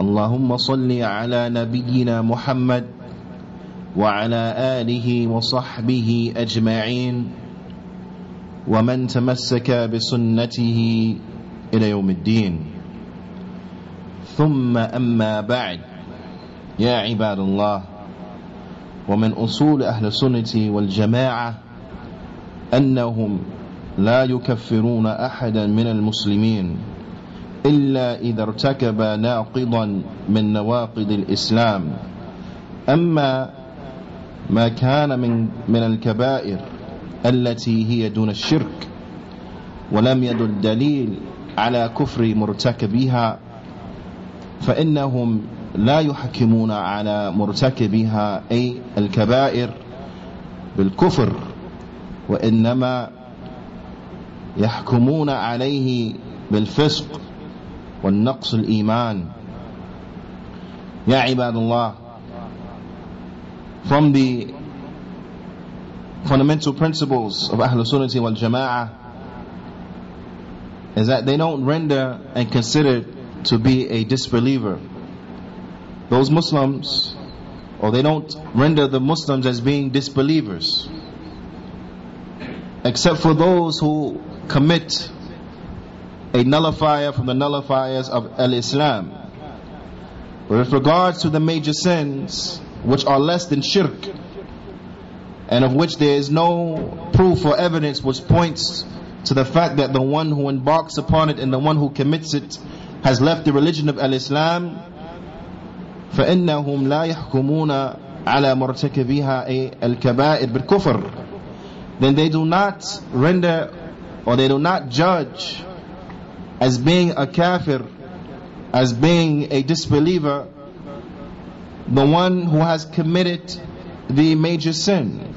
اللهم صل على نبينا محمد وعلى آله وصحبه أجمعين ومن تمسك بسنته إلى يوم الدين. ثم أما بعد يا عباد الله ومن أصول أهل السنة والجماعة أنهم لا يكفرون أحدا من المسلمين. إلا إذا ارتكب ناقضا من نواقض الإسلام. أما ما كان من من الكبائر التي هي دون الشرك ولم يدل دليل على كفر مرتكبها فإنهم لا يحكمون على مرتكبها أي الكبائر بالكفر وإنما يحكمون عليه بالفسق. والنقص الإيمان يا عباد الله from the fundamental principles of Ahlul Sunnah wal Jama'ah is that they don't render and consider to be a disbeliever those Muslims or they don't render the Muslims as being disbelievers except for those who commit a nullifier from the nullifiers of al-Islam. But with regards to the major sins, which are less than shirk, and of which there is no proof or evidence which points to the fact that the one who embarks upon it and the one who commits it has left the religion of al-Islam, فإنهم لا يحكمون على مرتكبها أي الكبائر بالكفر then they do not render or they do not judge as being a kafir, as being a disbeliever, the one who has committed the major sin,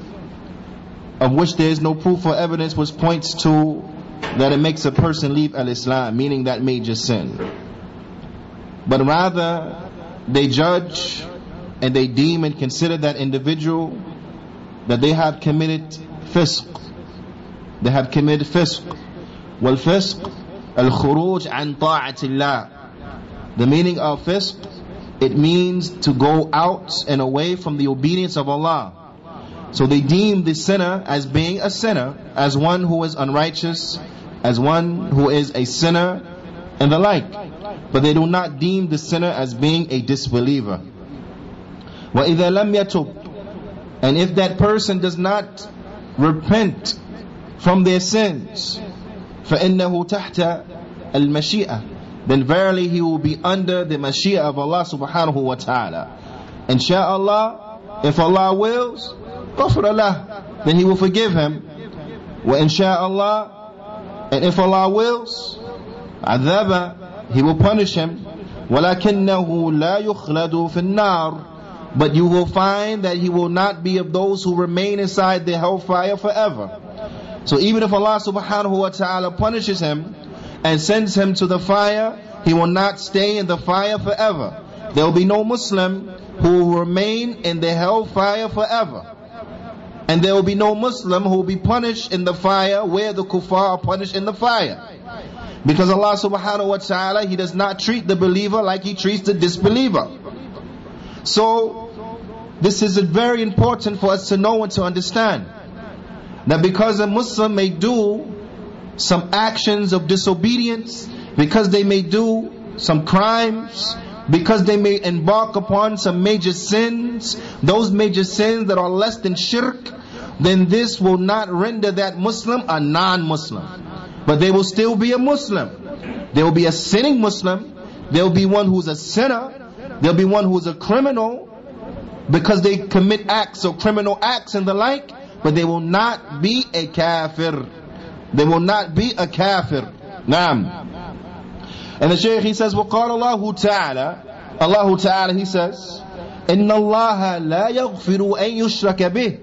of which there is no proof or evidence which points to that it makes a person leave al-Islam, meaning that major sin. But rather, they judge and they deem and consider that individual that they have committed fisq. They have committed fisq. Well, fisq عن طاعة الله. The meaning of fisq, it means to go out and away from the obedience of Allah. So they deem the sinner as being a sinner, as one who is unrighteous, as one who is a sinner, and the like. But they do not deem the sinner as being a disbeliever. وَإِذَا لَمْ يَتُبْ And if that person does not repent from their sins, فَإِنَّهُ تَحْتَ الْمَشِيئَةِ Then verily he will be under the mashia of Allah subhanahu wa ta'ala. Insha'Allah, if Allah wills, غفر Allah, then he will forgive him. وإنشاء and if Allah wills, عذاب, he will punish him. ولكنه لا يخلد في النار but you will find that he will not be of those who remain inside the hellfire forever. So even if Allah subhanahu wa ta'ala punishes him and sends him to the fire, he will not stay in the fire forever. There will be no Muslim who will remain in the hellfire forever. And there will be no Muslim who will be punished in the fire where the kuffar are punished in the fire. Because Allah subhanahu wa ta'ala, He does not treat the believer like He treats the disbeliever. So, this is very important for us to know and to understand. That because a Muslim may do some actions of disobedience, because they may do some crimes, because they may embark upon some major sins, those major sins that are less than shirk, then this will not render that Muslim a non-Muslim. But they will still be a Muslim. There will be a sinning Muslim. There will be one who's a sinner. There'll be one who's a criminal because they commit acts or criminal acts and the like, but they will not be a kafir. They will not be a kafir. Naam. And the Shaykh he says, وقال الله تعالى Allah Ta'ala he says, إن الله لا يغفر أن يشرك به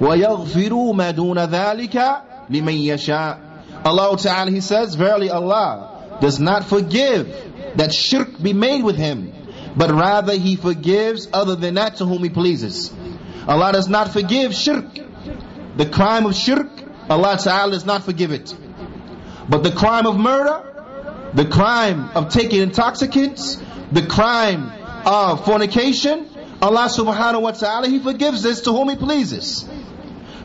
ويغفر ما دون ذلك لمن يشاء Allah Ta'ala He says verily Allah does not forgive that shirk be made with Him but rather He forgives other than that to whom He pleases Allah does not forgive shirk the crime of shirk Allah Ta'ala does not forgive it but the crime of murder the crime of taking intoxicants the crime of fornication Allah subhanahu wa ta'ala, He forgives this to whom He pleases.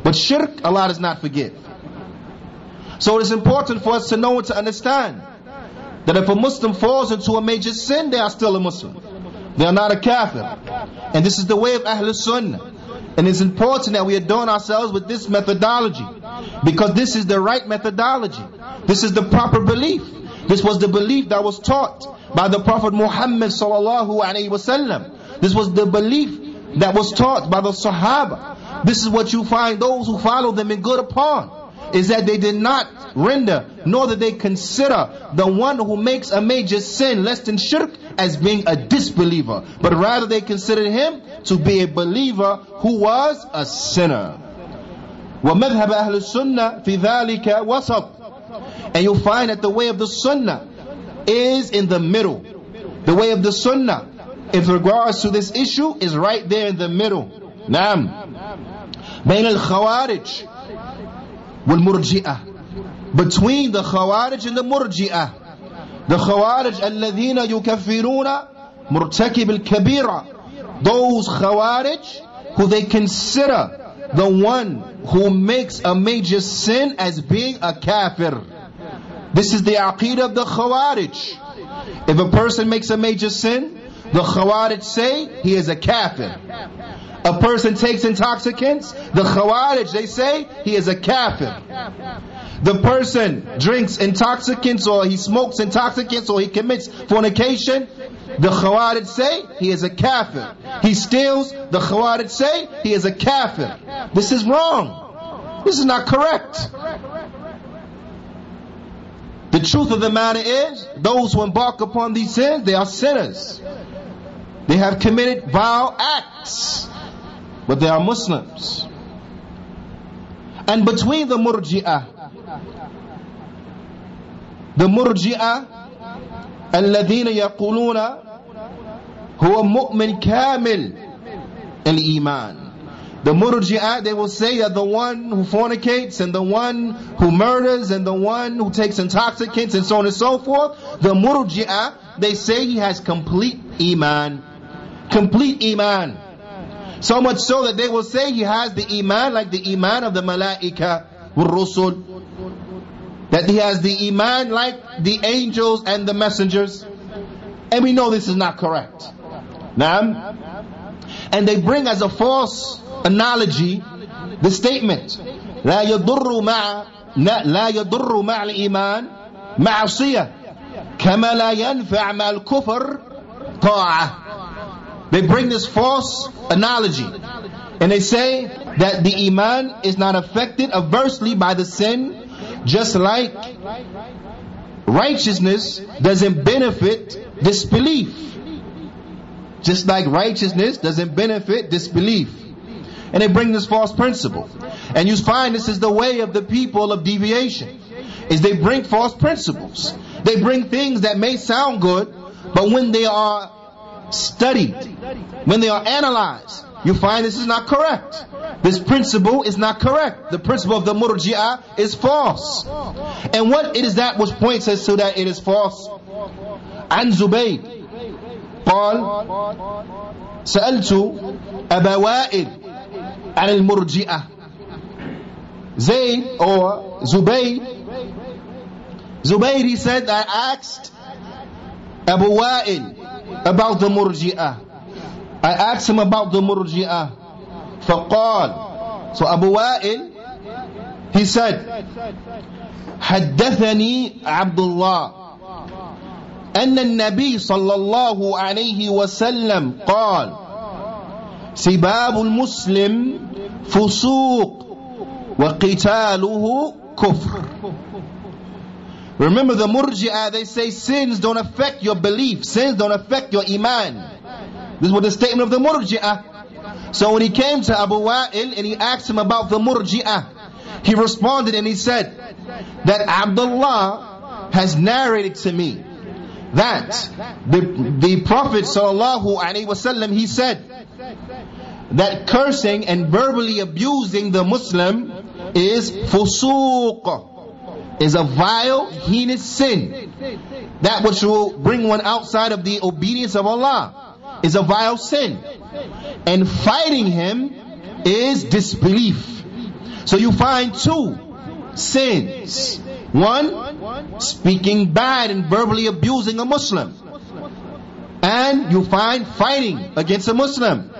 But shirk, Allah does not forgive. So it is important for us to know and to understand that if a Muslim falls into a major sin, they are still a Muslim. They are not a kafir. And this is the way of Ahlul Sunnah. And it's important that we adorn ourselves with this methodology. Because this is the right methodology. This is the proper belief. This was the belief that was taught by the Prophet Muhammad sallallahu alaihi wasallam. This was the belief that was taught by the Sahaba. This is what you find those who follow them in good upon. Is that they did not render, nor did they consider the one who makes a major sin, less than shirk, as being a disbeliever. But rather they considered him to be a believer who was a sinner. ومذهب أهل السنة في ذلك وسط and you'll find that the way of the sunnah is in the middle. The way of the sunnah in regards to this issue is right there in the middle. نعم بين الخوارج والمرجئة between the khawarij and the murji'ah the khawarij الذين يكفرون مرتكب الكبيرة those khawarij who they consider the one who makes a major sin as being a kafir this is the aqidah of the khawarij if a person makes a major sin the Khawarij say he is a kafir. A person takes intoxicants, the Khawarij, they say he is a kafir. The person drinks intoxicants or he smokes intoxicants or he commits fornication, the Khawarij say he is a kafir. He steals, the Khawarij say he is a kafir. This is wrong. This is not correct. The truth of the matter is, those who embark upon these sins, they are sinners. They have committed vile acts, but they are Muslims. And between the murji'ah, the murji'ah, الذين يقولون هو مؤمن كامل الإيمان the murji'ah, they will say that the one who fornicates and the one who murders and the one who takes intoxicants and so on and so forth, the murji'ah, they say he has complete iman complete iman. So much so that they will say he has the iman like the iman of the malaika rusul. That he has the iman like the angels and the messengers. And we know this is not correct. Naam. And they bring as a false analogy the statement لا يضر مع لا يضر مع الإيمان معصية كما لا ينفع مع الكفر طاعة they bring this false analogy. And they say that the Iman is not affected adversely by the sin, just like righteousness doesn't benefit disbelief. Just like righteousness doesn't benefit disbelief. And they bring this false principle. And you find this is the way of the people of deviation. Is they bring false principles. They bring things that may sound good, but when they are studied, when they are analyzed, you find this is not correct. This principle is not correct. The principle of the murji'ah is false. And what it is that which points us to that it is false? عن زبيد قال سألت أبا وائل عن المرجئة Zayd or Zubayd Zubayd he said I asked Abu Wa'il about the murji'ah. I asked him about the murji'ah. فقال So Abu Wa'il, he said, حدثني عبد الله أن النبي صلى الله عليه وسلم قال سباب المسلم فسوق وقتاله كفر Remember the murji'ah, they say sins don't affect your belief, sins don't affect your iman. This was the statement of the Murji'ah. So when he came to Abu Wa'il and he asked him about the Murji'ah, he responded and he said that Abdullah has narrated to me that the, the Prophet sallallahu alaihi wasallam he said that cursing and verbally abusing the Muslim is fusuq is a vile, heinous sin. That which will bring one outside of the obedience of Allah is a vile sin. And fighting him is disbelief. So you find two sins. One, speaking bad and verbally abusing a Muslim. And you find fighting against a Muslim.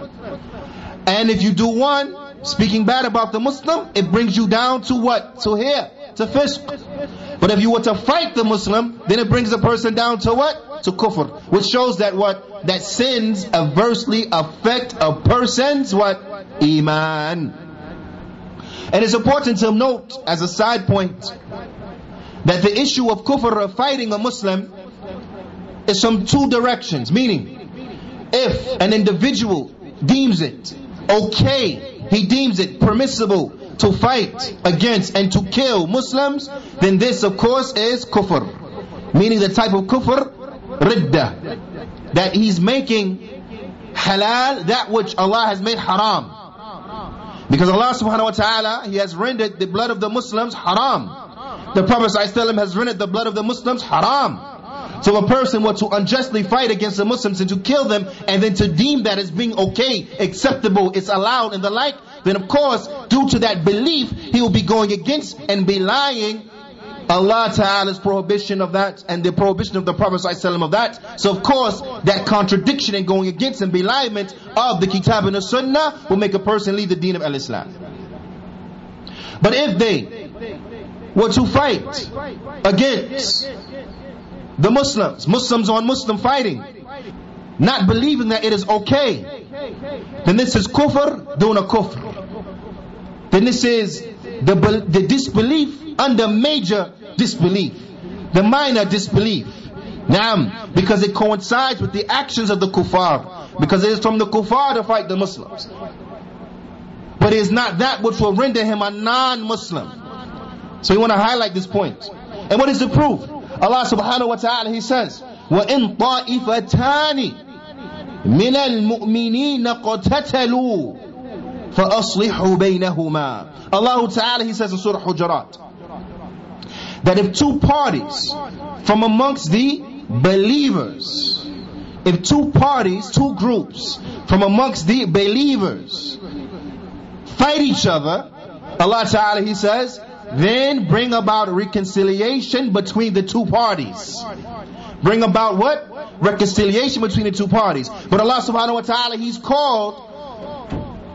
And if you do one, speaking bad about the Muslim, it brings you down to what? To here, to fisq. But if you were to fight the Muslim, then it brings a person down to what? To kufr. Which shows that what? That sins adversely affect a person's what? Iman. And it's important to note as a side point that the issue of kufr of fighting a Muslim is from two directions. Meaning, if an individual deems it okay, he deems it permissible to fight against and to kill Muslims, then this of course is kufr. Meaning the type of kufr, ridda. That he's making halal that which Allah has made haram. Because Allah subhanahu wa ta'ala, He has rendered the blood of the Muslims haram. The Prophet ﷺ has rendered the blood of the Muslims haram. So a person were to unjustly fight against the Muslims and to kill them and then to deem that as being okay, acceptable, it's allowed and the like, then of course, due to that belief, he will be going against and belying Allah Ta'ala's prohibition of that and the prohibition of the Prophet ﷺ of that. So of course, that contradiction and going against and beliement of the Kitab and the Sunnah will make a person leave the deen of Al-Islam. But if they were to fight against the Muslims, Muslims on Muslim fighting, not believing that it is okay, then this is kufr a kufr. Then this is the, the disbelief under major disbelief, the minor disbelief. Naam, because it coincides with the actions of the kuffar, because it is from the kuffar to fight the Muslims. But it is not that which will render him a non-Muslim. So we want to highlight this point. And what is the proof? Allah subhanahu wa ta'ala, He says, وَإِن طَائِفَتَانِ مِنَ الْمُؤْمِنِينَ قَتَتَلُوا فَأَصْلِحُوا بَيْنَهُمَا Allah ta'ala, He says in Surah Hujurat, that if two parties from amongst the believers if two parties, two groups from amongst the believers fight each other Allah Ta'ala He says then bring about reconciliation between the two parties bring about what? reconciliation between the two parties. But Allah subhanahu wa ta'ala, He's called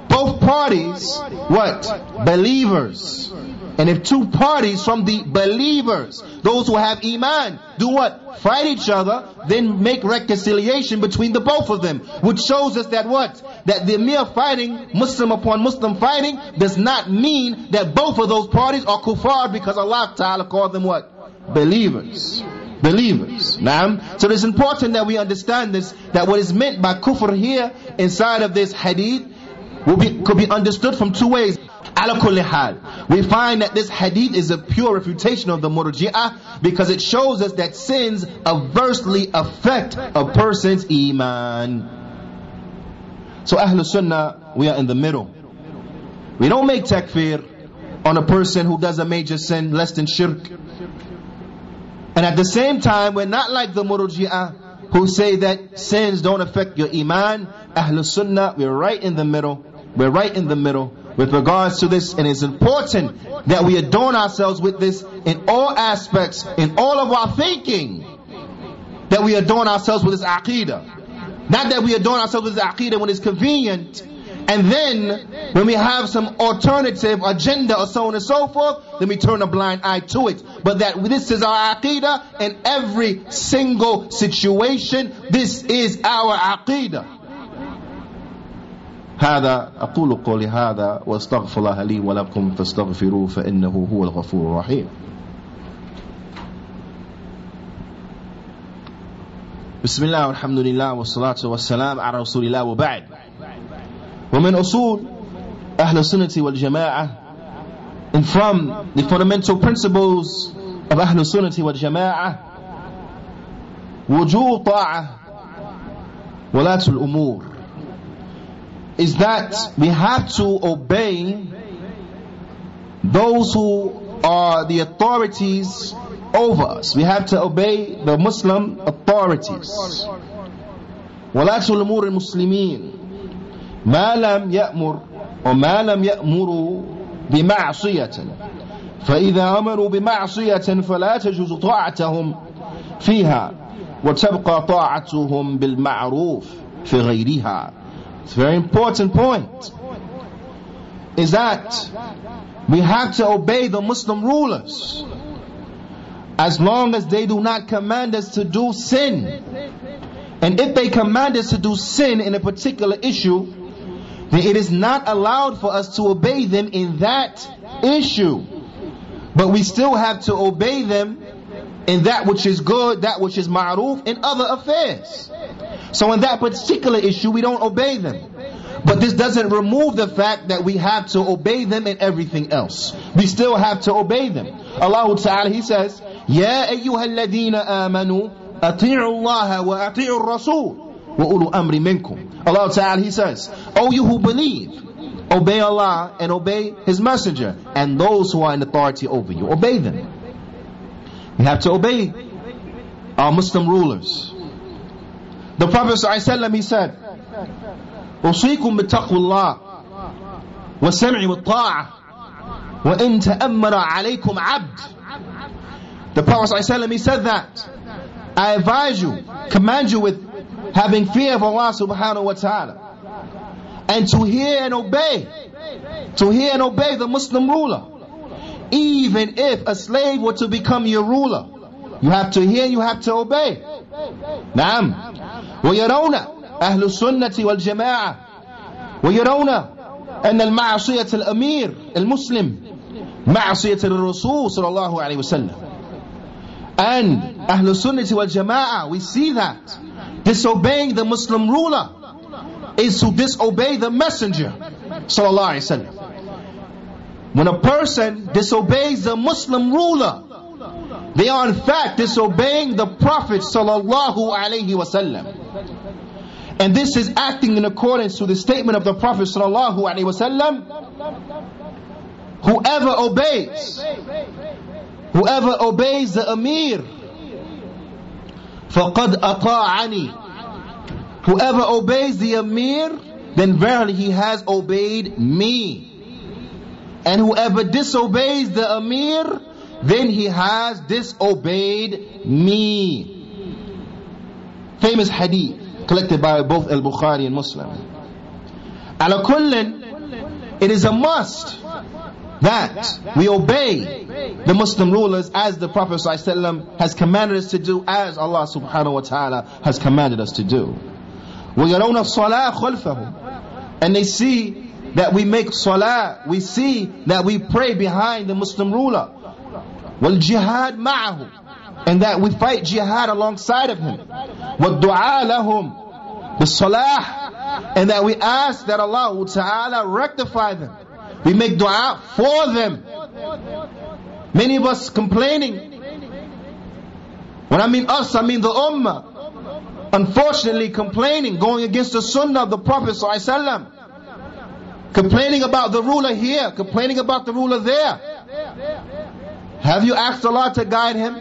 both parties what? Believers. And if two parties from the believers, those who have iman, do what? Fight each other, then make reconciliation between the both of them. Which shows us that what? That the mere fighting, Muslim upon Muslim fighting, does not mean that both of those parties are kuffar because Allah Ta'ala called them what? Believers believers. Now, so it's important that we understand this, that what is meant by kufr here inside of this hadith be, could be understood from two ways. We find that this hadith is a pure refutation of the murji'ah because it shows us that sins adversely affect a person's iman. So Ahlul Sunnah, we are in the middle. We don't make takfir on a person who does a major sin less than shirk. And at the same time, we're not like the Murji'ah who say that sins don't affect your Iman. Ahlul Sunnah, we're right in the middle. We're right in the middle with regards to this. And it's important that we adorn ourselves with this in all aspects, in all of our thinking. That we adorn ourselves with this aqidah. Not that we adorn ourselves with this aqidah when it's convenient, and then, when we have some alternative agenda or so on and so forth, then we turn a blind eye to it. But that this is our aqidah in every single situation. This is our aqidah. هذا أقول قولي هذا واستغفر الله لي ولكم فاستغفروه فإنه هو الغفور الرحيم. بسم الله والحمد لله والصلاة والسلام على رسول الله وبعد. ومن أصول أهل السنة والجماعة and from the fundamental principles of أهل السنة والجماعة وجوب طاعة ولاة الأمور. Is that we have to obey those who are the authorities over us. We have to obey the Muslim authorities. ولاة الأمور المسلمين ما لم يأمر وما لم يأمروا بمعصية فإذا أمروا بمعصية فلا تجوز طاعتهم فيها وتبقى طاعتهم بالمعروف في غيرها It's a very important point is that we have to obey the Muslim rulers as long as they do not command us to do sin. And if they command us to do sin in a particular issue, then it is not allowed for us to obey them in that issue. But we still have to obey them in that which is good, that which is ma'ruf, in other affairs. So in that particular issue, we don't obey them. But this doesn't remove the fact that we have to obey them in everything else. We still have to obey them. Allah Ta'ala, He says, يا أيها الذين آمنوا أطيعوا الله وأطيعوا الرسول وأولو أمر منكم. Allah Ta'ala, He says, O you who believe, obey Allah and obey His Messenger and those who are in authority over you. Obey them. We have to obey our Muslim rulers. The Prophet ﷺ, he said, أوصيكم بتقوى الله والسمع والطاعة وإن تأمر عليكم عبد The Prophet ﷺ, he said that I advise you, command you with having fear of Allah subhanahu wa ta'ala and to hear and obey to hear and obey the Muslim ruler even if a slave were to become your ruler you have to hear you have to obey نعم ويرون أهل السنة والجماعة ويرون أن المعصية الأمير المسلم معصية الرسول صلى الله عليه وسلم and أهل السنة والجماعة we see that disobeying the Muslim ruler is to disobey the messenger صلى الله عليه وسلم when a person disobeys the Muslim ruler they are in fact disobeying the Prophet sallallahu alaihi wasallam. And this is acting in accordance to the statement of the Prophet sallallahu alaihi wasallam. Whoever obeys, whoever obeys the Amir, فَقَدْ أَطَاعَنِي Whoever obeys the Amir, then verily he has obeyed me. And whoever disobeys the Amir, then he has disobeyed me. Famous hadith collected by both Al-Bukhari and Muslim. Ala kullin, it is a must that we obey the Muslim rulers as the Prophet ﷺ has commanded us to do, as Allah subhanahu wa ta'ala has commanded us to do. وَيَرَوْنَ الصَّلَاةَ خَلْفَهُمْ And they see that we make salah, we see that we pray behind the Muslim ruler. والجهاد معه and that we fight jihad alongside of him والدعاء لهم بالصلاح and that we ask that Allah Ta'ala rectify them we make dua for them many of us complaining when I mean us I mean the ummah unfortunately complaining going against the sunnah of the Prophet Sallallahu complaining about the ruler here complaining about the ruler there have you asked Allah to guide him?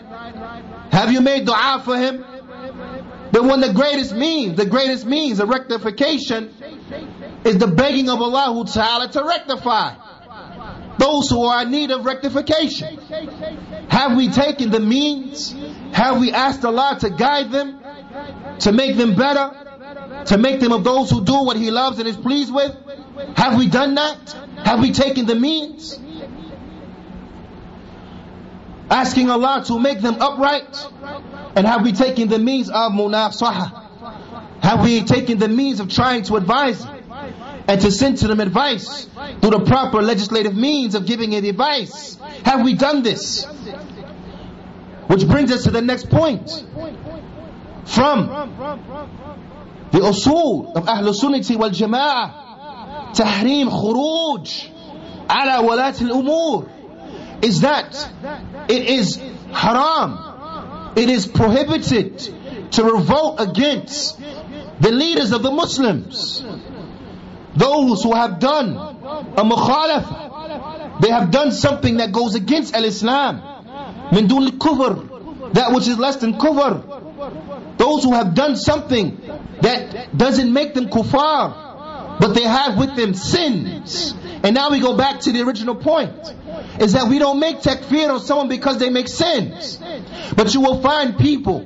Have you made dua for him? But when the greatest means, the greatest means of rectification is the begging of Allah Ta'ala to rectify those who are in need of rectification. Have we taken the means? Have we asked Allah to guide them? To make them better? To make them of those who do what He loves and is pleased with? Have we done that? Have we taken the means? asking Allah to make them upright? And have we taken the means of munasaha? Have we taken the means of trying to advise them? and to send to them advice through the proper legislative means of giving it advice? Have we done this? Which brings us to the next point. From the usul of Ahlul Sunnati wal Jama'ah, tahrim khuruj ala walat al-umur, is that it is haram it is prohibited to revolt against the leaders of the Muslims those who have done a mukhalaf they have done something that goes against al-Islam min kufr that which is less than kufr those who have done something that doesn't make them kuffar but they have with them sins. And now we go back to the original point. Is that we don't make takfir on someone because they make sins. But you will find people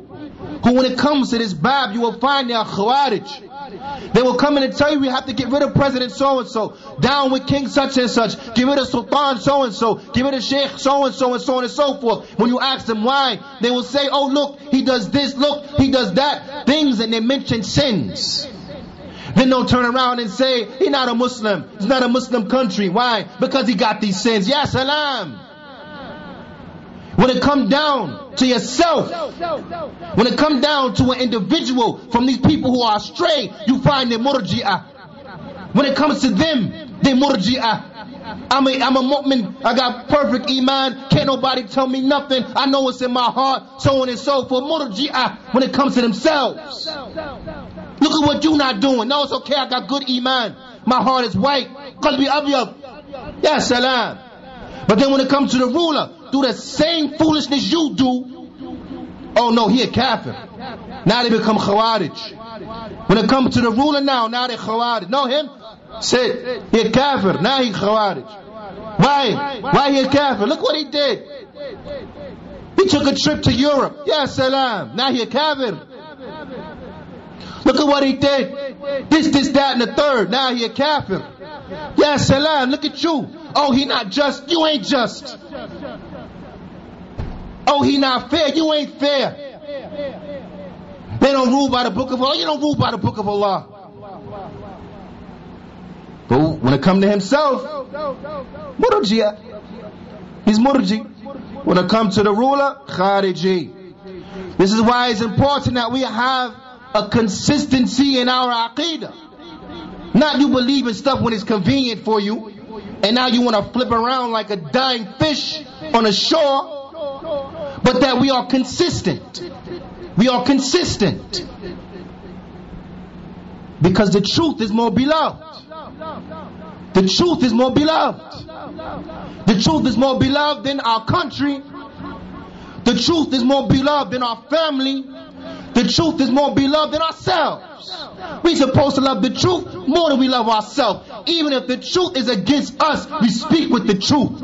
who when it comes to this bab, you will find they are khawarij. They will come in and tell you we have to get rid of President so and so, down with King such and such, get rid of Sultan so and so, get rid of Sheikh so and so and so on and so forth. When you ask them why, they will say, oh look, he does this, look, he does that, things and they mention sins. Then don't turn around and say, he's not a Muslim. It's not a Muslim country. Why? Because he got these sins. Ya salam. When it come down to yourself, when it come down to an individual from these people who are astray, you find them murji'ah. When it comes to them, they murji'ah. I'm a, I'm a mu'min. I got perfect iman. Can't nobody tell me nothing. I know it's in my heart. So on and so forth. Murji'ah when it comes to themselves. Look at what you're not doing. No, it's okay. I got good iman. My heart is white. Qalbi abyad. Ya salam. But then when it comes to the ruler, do the same foolishness you do. Oh no, he a kafir. Now they become khawarij. When it comes to the ruler now, now they khawarij. Know him? Say, he a kafir. Now he khawarij. Why? Why he a kafir? Look what he did. He took a trip to Europe. Ya salam. Now he a kafir. Look at what he did. This, this, that, and the third. Now he a kafir. Yeah, salam. Look at you. Oh, he not just. You ain't just. Oh, he not fair. You ain't fair. They don't rule by the book of Allah. You don't rule by the book of Allah. But when it come to himself, murji. He's murji. When it comes to the ruler, khariji. This is why it's important that we have a consistency in our aqidah. Not you believe in stuff when it's convenient for you, and now you want to flip around like a dying fish on a shore, but that we are consistent. We are consistent. Because the truth is more beloved. The truth is more beloved. The truth is more beloved than our country. The truth is more beloved than our family. The truth is more beloved than ourselves. We're supposed to love the truth more than we love ourselves. Even if the truth is against us, we speak with the truth.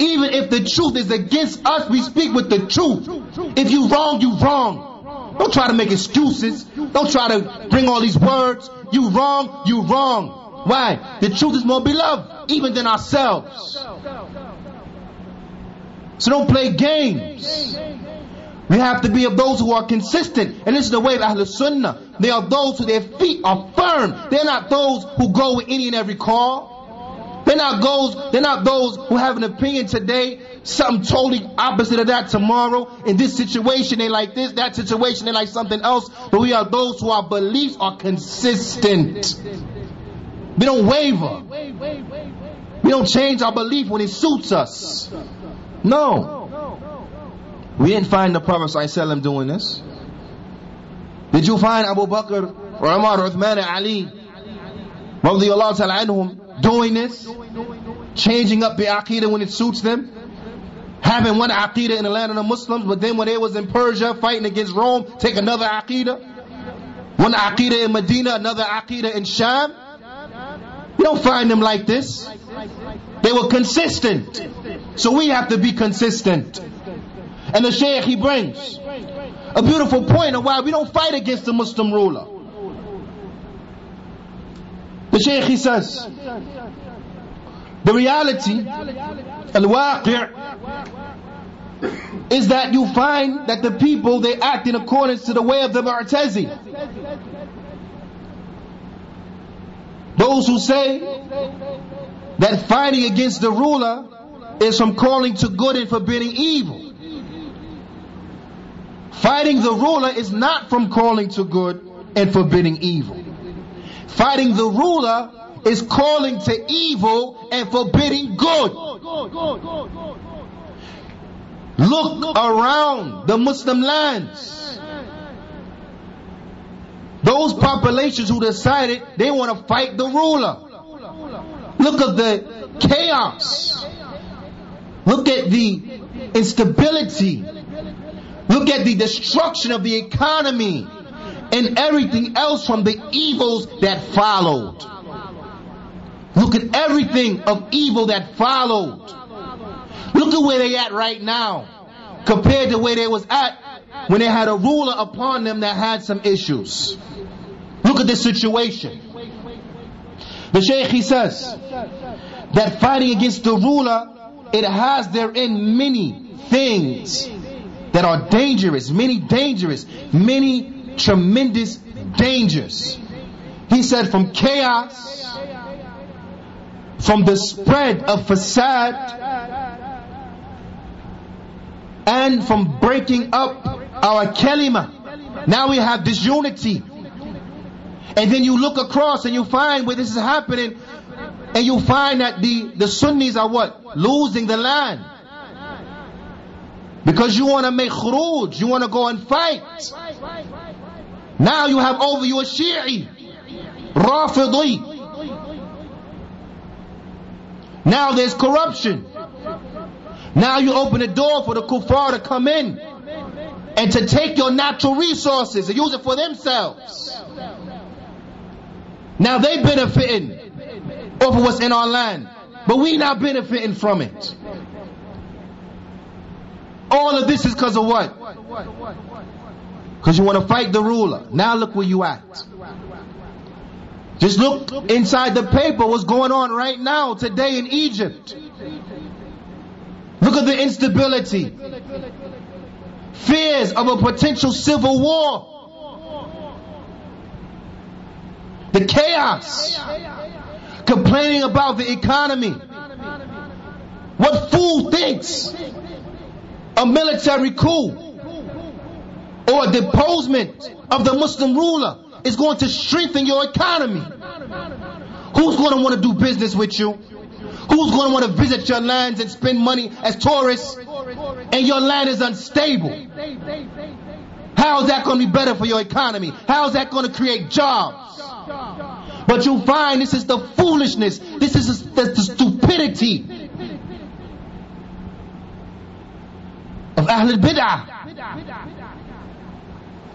Even if the truth is against us, we speak with the truth. If you wrong, you wrong. Don't try to make excuses. Don't try to bring all these words. You wrong, you wrong. Why? The truth is more beloved even than ourselves. So don't play games. We have to be of those who are consistent. And this is the way of Ahlul Sunnah. They are those who their feet are firm. They're not those who go with any and every call. They're not those, they're not those who have an opinion today, something totally opposite of that tomorrow. In this situation, they like this, that situation, they like something else. But we are those who our beliefs are consistent. We don't waver. We don't change our belief when it suits us. No. We didn't find the Prophet ﷺ doing this. Did you find Abu Bakr, Umar, Uthman, Ali, radiallahu ta'ala anhum, doing this? Changing up the aqidah when it suits them? Having one aqidah in the land of the Muslims, but then when they was in Persia fighting against Rome, take another aqidah? One aqidah in Medina, another aqidah in Sham? You don't find them like this. They were consistent. So we have to be consistent. And the Shaykh he brings a beautiful point of why we don't fight against the Muslim ruler. The Shaykh he says, the reality, al-waqi' is that you find that the people they act in accordance to the way of the Mu'tazi. Those who say that fighting against the ruler is from calling to good and forbidding evil Fighting the ruler is not from calling to good and forbidding evil. Fighting the ruler is calling to evil and forbidding good. Look around the Muslim lands. Those populations who decided they want to fight the ruler. Look at the chaos. Look at the instability. Look at the destruction of the economy and everything else from the evils that followed. Look at everything of evil that followed. Look at where they at right now compared to where they was at when they had a ruler upon them that had some issues. Look at this situation. The Shaykh he says that fighting against the ruler, it has therein many things that are dangerous, many dangerous, many tremendous dangers. He said from chaos, from the spread of fasad, and from breaking up our kalima. Now we have disunity. And then you look across and you find where this is happening, and you find that the, the Sunnis are what? Losing the land. Because you want to make khuruj, you want to go and fight. Now you have over you a Shi'i, Rafidi. Now there's corruption. Now you open the door for the kuffar to come in and to take your natural resources and use it for themselves. Now they benefiting of what's in our land, but we not benefiting from it. All of this is because of what? Because you want to fight the ruler. Now look where you at. Just look inside the paper what's going on right now today in Egypt. Look at the instability. Fears of a potential civil war. The chaos. Complaining about the economy. What fool thinks a military coup or a deposement of the Muslim ruler is going to strengthen your economy? Who's going to want to do business with you? Who's going to want to visit your lands and spend money as tourists and your land is unstable? How is that going to be better for your economy? How is that going to create jobs? But you find this is the foolishness. This is the, the stupidity Ahl al-Bid'ah.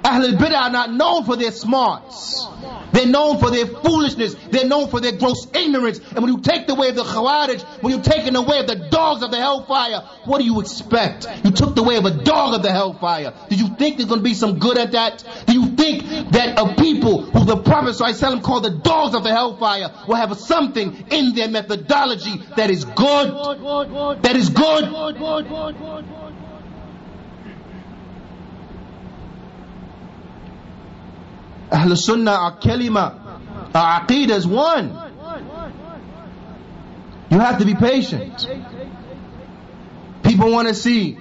Ahl al-Bid'ah are not known for their smarts. They're known for their foolishness. They're known for their gross ignorance. And when you take the way of the Khawarij, when you're taking the way of the dogs of the hellfire, what do you expect? You took the way of a dog of the hellfire. Did you think there's going to be some good at that? Do you think that a people who the Prophet ﷺ called the dogs of the hellfire will have something in their methodology that is good? That is good? Ahl Sunnah, our kalima, our aqidah is one. You have to be patient. People want to see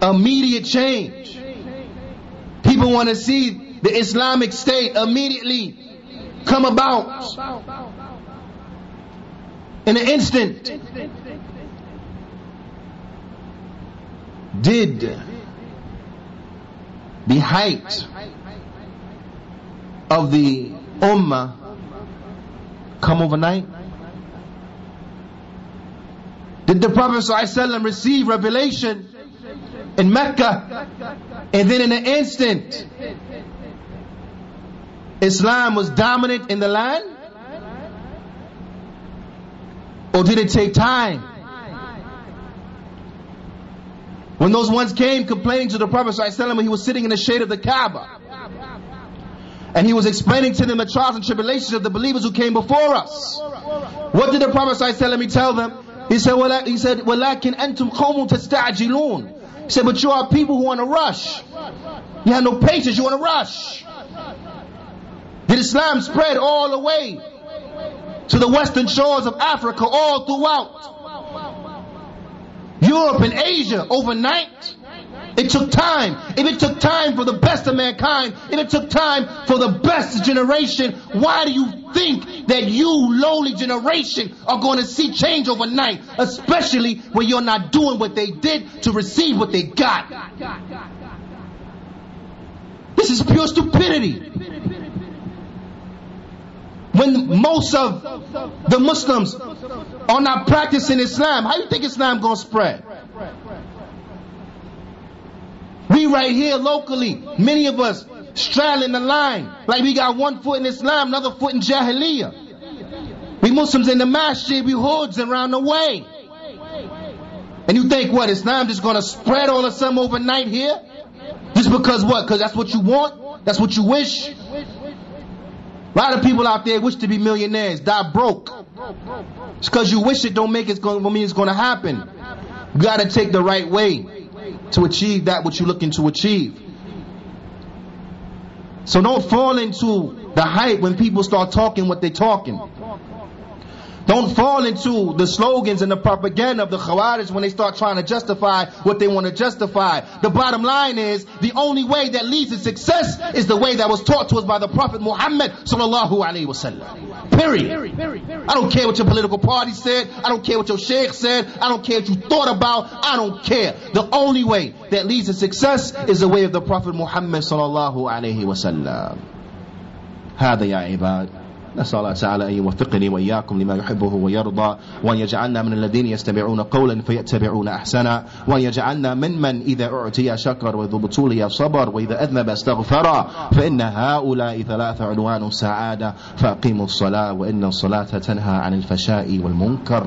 immediate change. People want to see the Islamic State immediately come about in an instant. Did the height of the Ummah come overnight? Did the Prophet ﷺ receive revelation in Mecca and then in an instant Islam was dominant in the land? Or did it take time? When those ones came complaining to the Prophet ﷺ he was sitting in the shade of the Kaaba and he was explaining to them the trials and tribulations of the believers who came before us. What did the Prophet ﷺ tell them? He said, well, he said, وَلَكِنْ أَنْتُمْ قَوْمٌ تَسْتَعْجِلُونَ He said, but you are people who want to rush. You have no patience, you want to rush. Did Islam spread all the way to the western shores of Africa, all throughout Europe and Asia overnight? It took time. If it took time for the best of mankind, if it took time for the best generation, why do you think that you, lowly generation, are going to see change overnight? Especially when you're not doing what they did to receive what they got. This is pure stupidity. When most of the Muslims are not practicing Islam, how do you think Islam gonna spread? We right here locally, many of us straddling the line, like we got one foot in Islam, another foot in Jahiliyyah. We Muslims in the masjid, we hoods around the way. And you think what, Islam just gonna spread all of a sudden overnight here? Just because what? Because that's what you want? That's what you wish? A lot of people out there wish to be millionaires, die broke. It's because you wish it don't make it gonna mean it's gonna happen. You gotta take the right way to achieve that which you're looking to achieve. So don't fall into the hype when people start talking what they're talking. Don't fall into the slogans and the propaganda of the Khawarij when they start trying to justify what they want to justify. The bottom line is, the only way that leads to success is the way that was taught to us by the Prophet Muhammad sallallahu alaihi wasallam. Period. I don't care what your political party said. I don't care what your sheikh said. I don't care what you thought about. I don't care. The only way that leads to success is the way of the Prophet Muhammad sallallahu alaihi wasallam. هذا يا عباد نسأل الله تعالى أن يوفقني وإياكم لما يحبه ويرضى وأن يجعلنا من الذين يستمعون قولا فيتبعون أحسنا وأن يجعلنا ممن إذا أعطي شكر وإذا ابتلي صبر وإذا أذنب استغفر فإن هؤلاء ثلاث عنوان سعادة فأقيموا الصلاة وإن الصلاة تنهى عن الفشاء والمنكر.